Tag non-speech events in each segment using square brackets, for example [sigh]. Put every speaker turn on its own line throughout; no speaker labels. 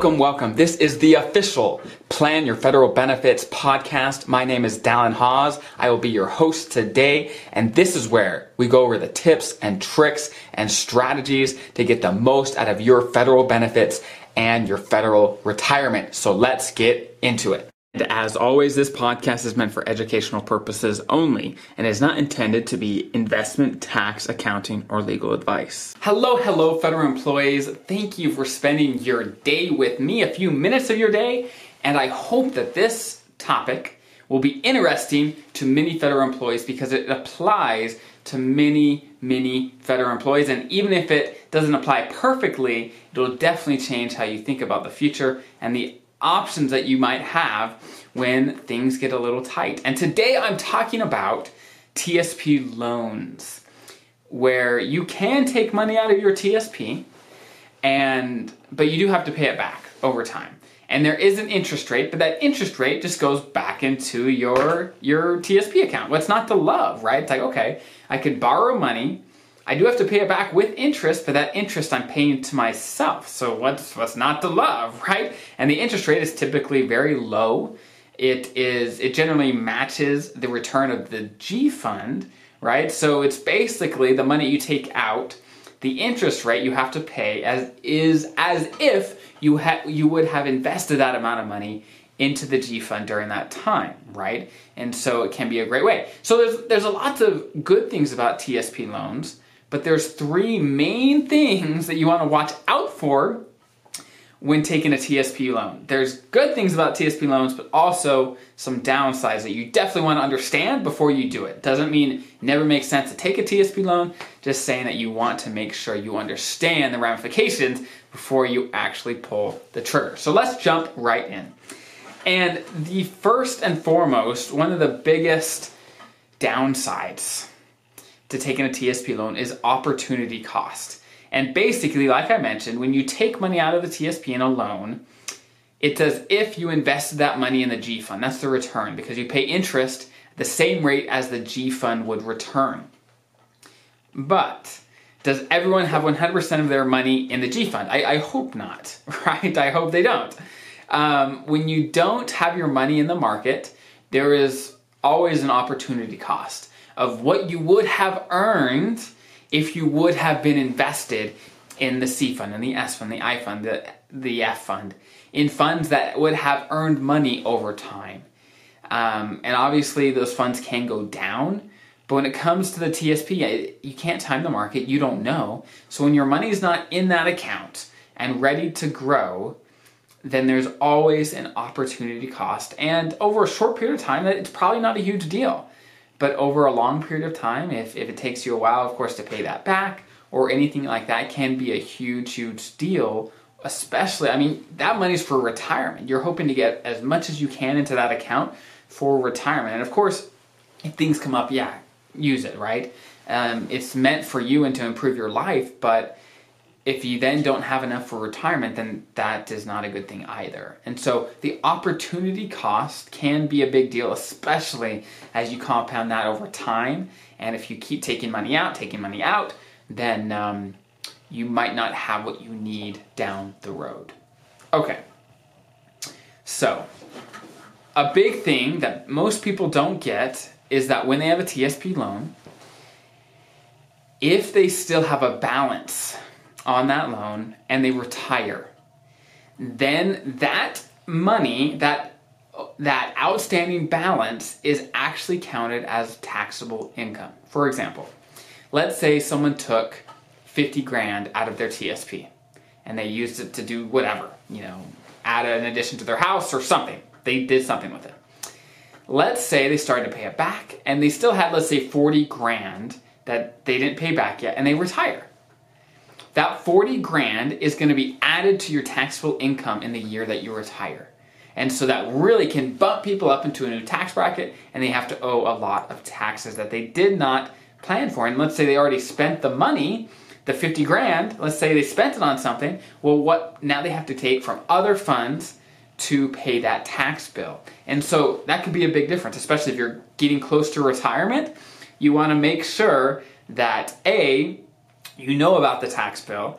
Welcome, welcome. This is the official Plan Your Federal Benefits podcast. My name is Dallin Hawes. I will be your host today, and this is where we go over the tips and tricks and strategies to get the most out of your federal benefits and your federal retirement. So let's get into it. As always, this podcast is meant for educational purposes only and is not intended to be investment, tax, accounting, or legal advice. Hello, hello, federal employees. Thank you for spending your day with me, a few minutes of your day, and I hope that this topic will be interesting to many federal employees because it applies to many, many federal employees. And even if it doesn't apply perfectly, it'll definitely change how you think about the future and the options that you might have when things get a little tight. And today I'm talking about TSP loans, where you can take money out of your TSP and but you do have to pay it back over time. And there is an interest rate, but that interest rate just goes back into your your TSP account. What's not to love, right? It's like, okay, I could borrow money I do have to pay it back with interest, but that interest I'm paying to myself. So what's what's not to love, [laughs] right? And the interest rate is typically very low. It is it generally matches the return of the G fund, right? So it's basically the money you take out, the interest rate you have to pay as is as if you had you would have invested that amount of money into the G fund during that time, right? And so it can be a great way. So there's there's a lot of good things about TSP loans. But there's three main things that you want to watch out for when taking a TSP loan. There's good things about TSP loans, but also some downsides that you definitely want to understand before you do it. Doesn't mean it never makes sense to take a TSP loan, just saying that you want to make sure you understand the ramifications before you actually pull the trigger. So let's jump right in. And the first and foremost, one of the biggest downsides to taking a TSP loan is opportunity cost. And basically, like I mentioned, when you take money out of the TSP in a loan, it's as if you invested that money in the G fund. That's the return because you pay interest the same rate as the G fund would return. But does everyone have 100% of their money in the G fund? I, I hope not, [laughs] right? I hope they don't. Um, when you don't have your money in the market, there is always an opportunity cost of what you would have earned if you would have been invested in the C fund and the S fund, the I fund, the, the F fund, in funds that would have earned money over time. Um, and obviously, those funds can go down. But when it comes to the TSP, you can't time the market, you don't know. So when your money is not in that account and ready to grow, then there's always an opportunity cost. And over a short period of time, it's probably not a huge deal. But over a long period of time, if, if it takes you a while, of course, to pay that back or anything like that, can be a huge, huge deal. Especially, I mean, that money's for retirement. You're hoping to get as much as you can into that account for retirement. And of course, if things come up, yeah, use it, right? Um, it's meant for you and to improve your life, but if you then don't have enough for retirement, then that is not a good thing either. And so the opportunity cost can be a big deal, especially as you compound that over time. And if you keep taking money out, taking money out, then um, you might not have what you need down the road. Okay. So, a big thing that most people don't get is that when they have a TSP loan, if they still have a balance on that loan and they retire, then that money, that that outstanding balance is actually counted as taxable income. For example, let's say someone took 50 grand out of their TSP and they used it to do whatever, you know, add an addition to their house or something. They did something with it. Let's say they started to pay it back and they still had, let's say, 40 grand that they didn't pay back yet and they retire that 40 grand is going to be added to your taxable income in the year that you retire. And so that really can bump people up into a new tax bracket and they have to owe a lot of taxes that they did not plan for. And let's say they already spent the money, the 50 grand, let's say they spent it on something. Well, what now they have to take from other funds to pay that tax bill. And so that could be a big difference, especially if you're getting close to retirement. You want to make sure that A, you know about the tax bill,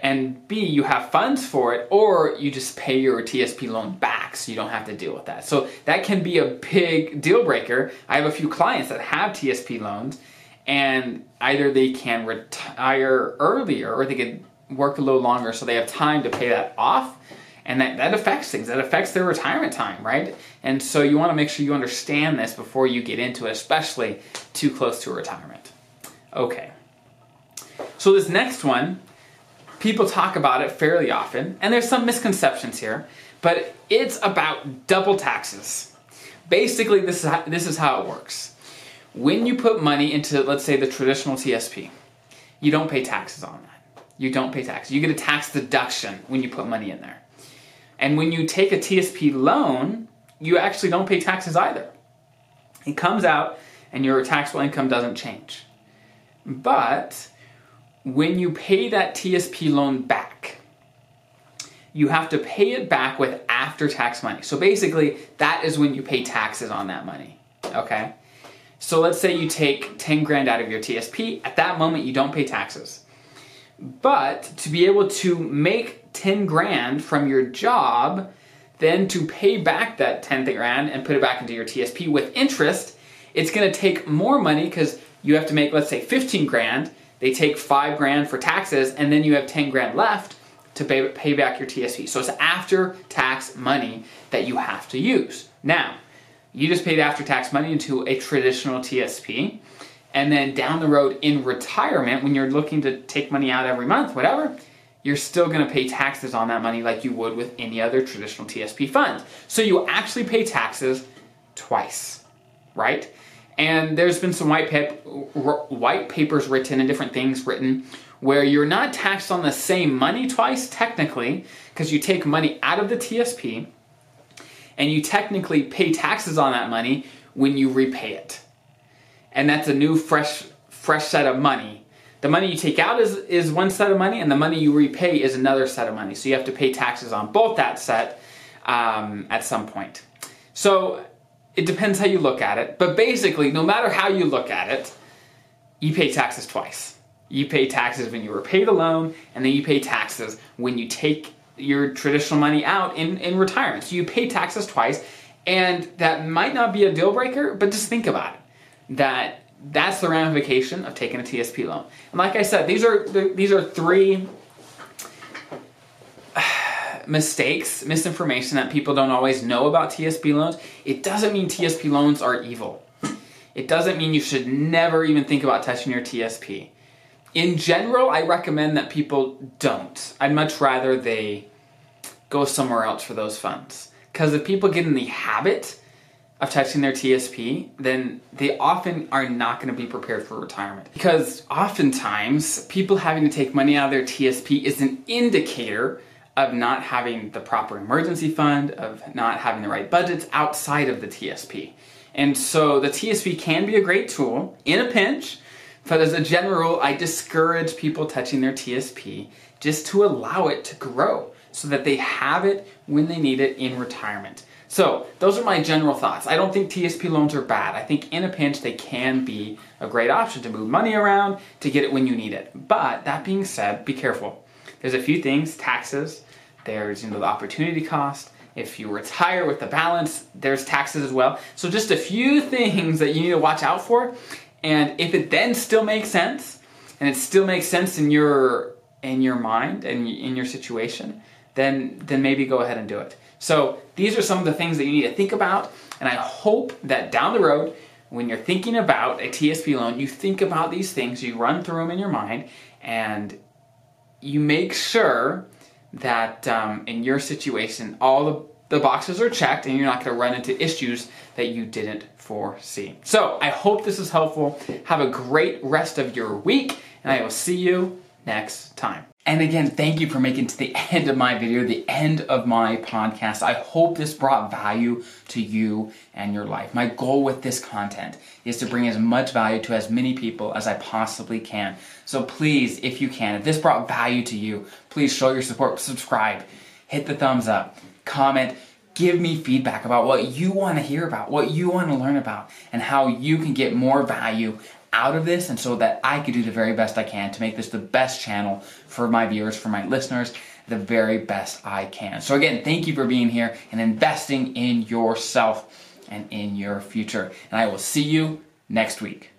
and B, you have funds for it, or you just pay your TSP loan back so you don't have to deal with that. So that can be a big deal breaker. I have a few clients that have TSP loans, and either they can retire earlier or they can work a little longer so they have time to pay that off. And that, that affects things. That affects their retirement time, right? And so you want to make sure you understand this before you get into it, especially too close to retirement. Okay. So this next one people talk about it fairly often, and there's some misconceptions here, but it's about double taxes. Basically, this is how, this is how it works. When you put money into, let's say, the traditional TSP, you don't pay taxes on that. You don't pay taxes. You get a tax deduction when you put money in there. And when you take a TSP loan, you actually don't pay taxes either. It comes out and your taxable income doesn't change. But when you pay that TSP loan back, you have to pay it back with after tax money. So basically, that is when you pay taxes on that money. Okay? So let's say you take 10 grand out of your TSP. At that moment, you don't pay taxes. But to be able to make 10 grand from your job, then to pay back that 10 grand and put it back into your TSP with interest, it's gonna take more money because you have to make, let's say, 15 grand they take five grand for taxes, and then you have 10 grand left to pay, pay back your TSP. So it's after tax money that you have to use. Now, you just paid after tax money into a traditional TSP, and then down the road in retirement, when you're looking to take money out every month, whatever, you're still to pay taxes on that money like you would with any other traditional TSP fund. So you actually pay taxes twice, right? And there's been some white, pap- white papers written and different things written where you're not taxed on the same money twice, technically, because you take money out of the TSP and you technically pay taxes on that money when you repay it. And that's a new, fresh, fresh set of money. The money you take out is, is one set of money, and the money you repay is another set of money. So you have to pay taxes on both that set um, at some point. So it depends how you look at it, but basically, no matter how you look at it, you pay taxes twice. You pay taxes when you repay the loan, and then you pay taxes when you take your traditional money out in, in retirement. So you pay taxes twice, and that might not be a deal breaker, but just think about it. That that's the ramification of taking a TSP loan. And like I said, these are these are three mistakes, misinformation that people don't always know about TSP loans, it doesn't mean TSP loans are evil. It doesn't mean you should never even think about touching your TSP. In general, I recommend that people don't. I'd much rather they go somewhere else for those funds. Because if people get in the habit of touching their TSP, then they often are not going to be prepared for retirement. Because oftentimes, people having to take money out of their TSP is an indicator of not having the proper emergency fund, of not having the right budgets outside of the TSP. And so the TSP can be a great tool in a pinch, but as a general rule, I discourage people touching their TSP just to allow it to grow so that they have it when they need it in retirement. So, those are my general thoughts. I don't think TSP loans are bad. I think in a pinch they can be a great option to move money around to get it when you need it. But that being said, be careful. There's a few things, taxes, there's you know the opportunity cost. If you retire with the balance, there's taxes as well. So just a few [laughs] things that you need to watch out for. And if it then still makes sense, and it still makes sense in your in your mind and in your situation, then then maybe go ahead and do it. So these are some of the things that you need to think about, and I hope that down the road, when you're thinking about a TSP loan, you think about these things, you run through them in your mind, and you make sure that um, in your situation, all the, the boxes are checked and you're not going to run into issues that you didn't foresee. So I hope this is helpful. Have a great rest of your week, and I will see you next time. And again, thank you for making it to the [laughs] end of my video, the end of my podcast. I hope this brought value to you and your life. My goal with this content is to bring as much value to as many people as I possibly can. So please, if you can, if this brought value to you, please show your support, subscribe, hit the thumbs up, comment, give me feedback about what you want to hear about, what you want to learn about, and how you can get more value out of this and so that I could do the very best I can to make this the best channel for my viewers, for my listeners, the very best I can. So again, thank you for being here and investing in yourself and in your future. And I will see you next week.